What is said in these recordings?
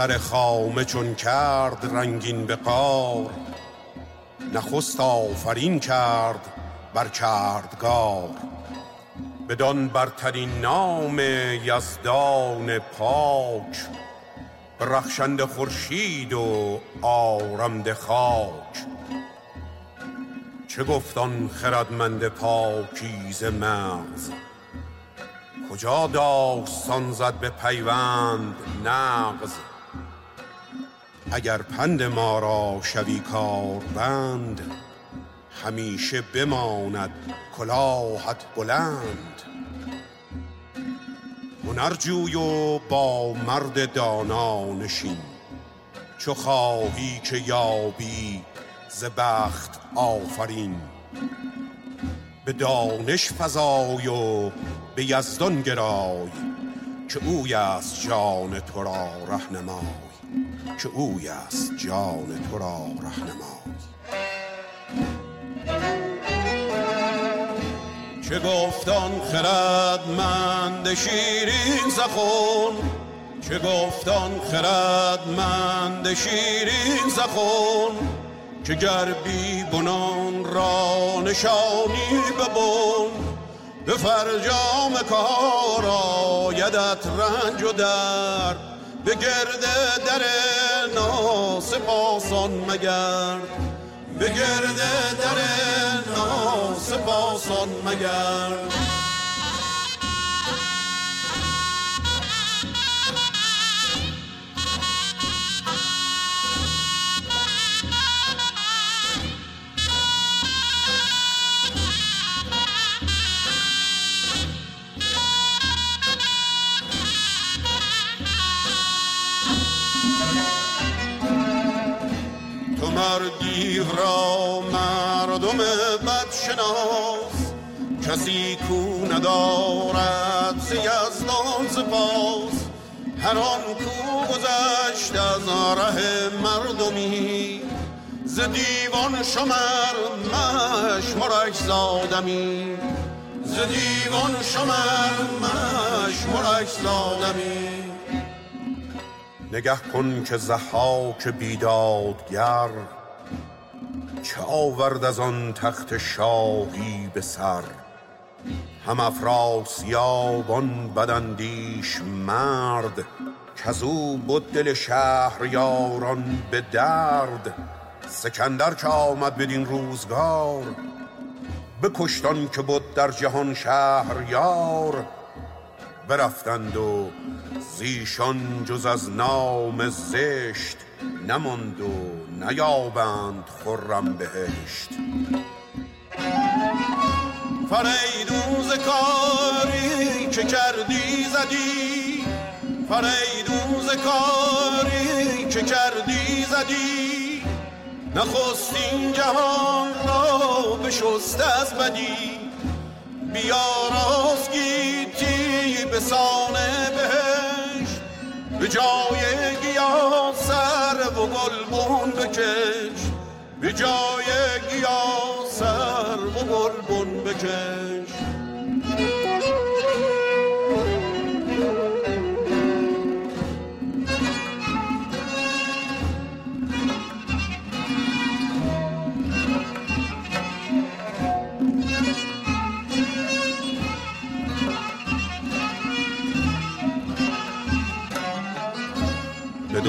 سر خامه چون کرد رنگین به قار نخست آفرین کرد بر کردگار. بدان برترین نام یزدان پاک رخشند خورشید و آرمد خاک. چه گفتان خردمند پاکیز مغز کجا داستان زد به پیوند نغز؟ اگر پند ما را شوی بند همیشه بماند کلاهت بلند. هنرجوی و با مرد دانا نشین چو خواهی که یابی ز بخت آفرین. به دانش فزای و به یزدان گرای که اوی است جان تو را رهنمای. که اوی است جان تو را رهنمای چه گفتان خردمند شیرین زخون؟ چه گفتان خردمند شیرین زخون؟ که گر بی بنان را نشانی ببون به فرجام کار آیدت رنج و در به گرد در ناسپاسان مگرد. به گرد در ناسپاسان مگرد. مردی را مردم بدشناس. کسی کو ندارد ز یزدان سپاس. هر آن کو گذشت از ره مردمی. ز دیوان شمر مشمرش زادمی. ز دیوان شمر مشمرش زادمی. نگه کن که زحاک بیدادگر چه آورد از آن تخت شاهی به سر؟ هم افراسیاب بدندیش مرد کزو بود دل یاران به درد. سکندر که آمد بدین روزگار بکشتان که بود در جهان یار برفتند و زیشان جز از نام زشت نماند و نیابند خرم بهشت. فریدون کاری که کردی زدی. فریدون کاری که کردی زدی. نخستین جهان را بشست از بدی. بیاراز گیتی به سانه بهش به جای و گلبون بکش به جای گیا سر و گلبون بکش.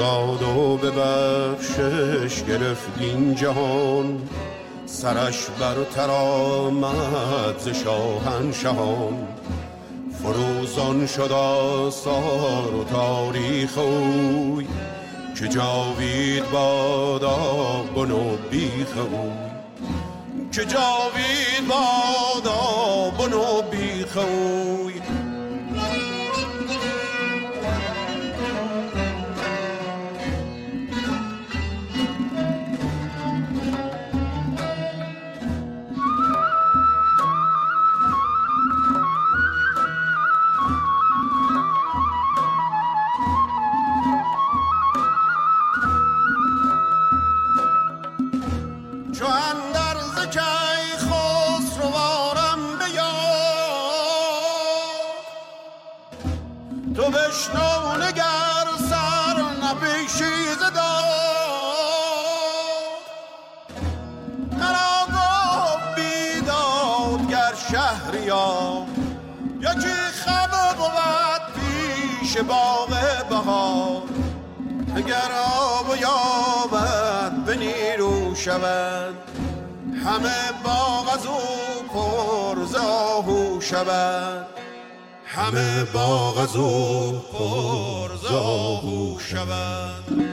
داد و به بخشش گرفت این جهان. سرش بر آمد ز شاهنشهان. فروزان شد آثار و تاریخ اوی که جاوید بادا بنو بیخ اوی. که جاوید بادا بنو بیخ اوی. تو بشنو نگر سر پیشیز داد. مرا گفت بیدادگر شهریار یکی خبر بود پیش باغ بهار. اگر آب به نیرو شود. همه باغ از او پر زاهو شود. همه باغ از او پر زاهو شود.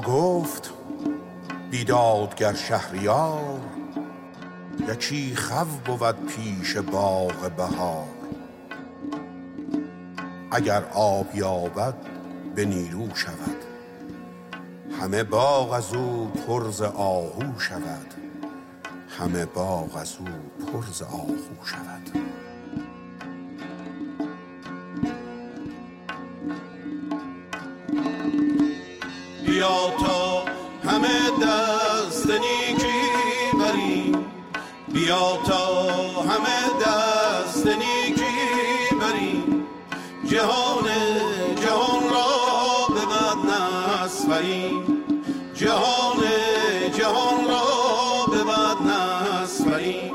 گفت بیدادگر شهریار یکی خو بود پیش باغ بهار. اگر آب یابد به نیرو شود. همه باغ از او پرز آهو شود. همه باغ از او پرز آهو شود. تا همه دست نیکی بریم بیا تا همه دست نیکی بریم جهان جهان را به بد نسپریم جهان جهان را به بد نسپریم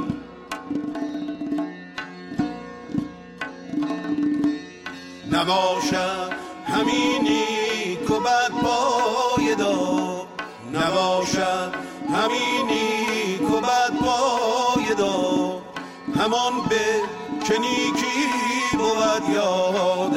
نباشد همینی و بد پایدار نباشد همین نیک و بد پایدار همان به که نیکی بود یاد.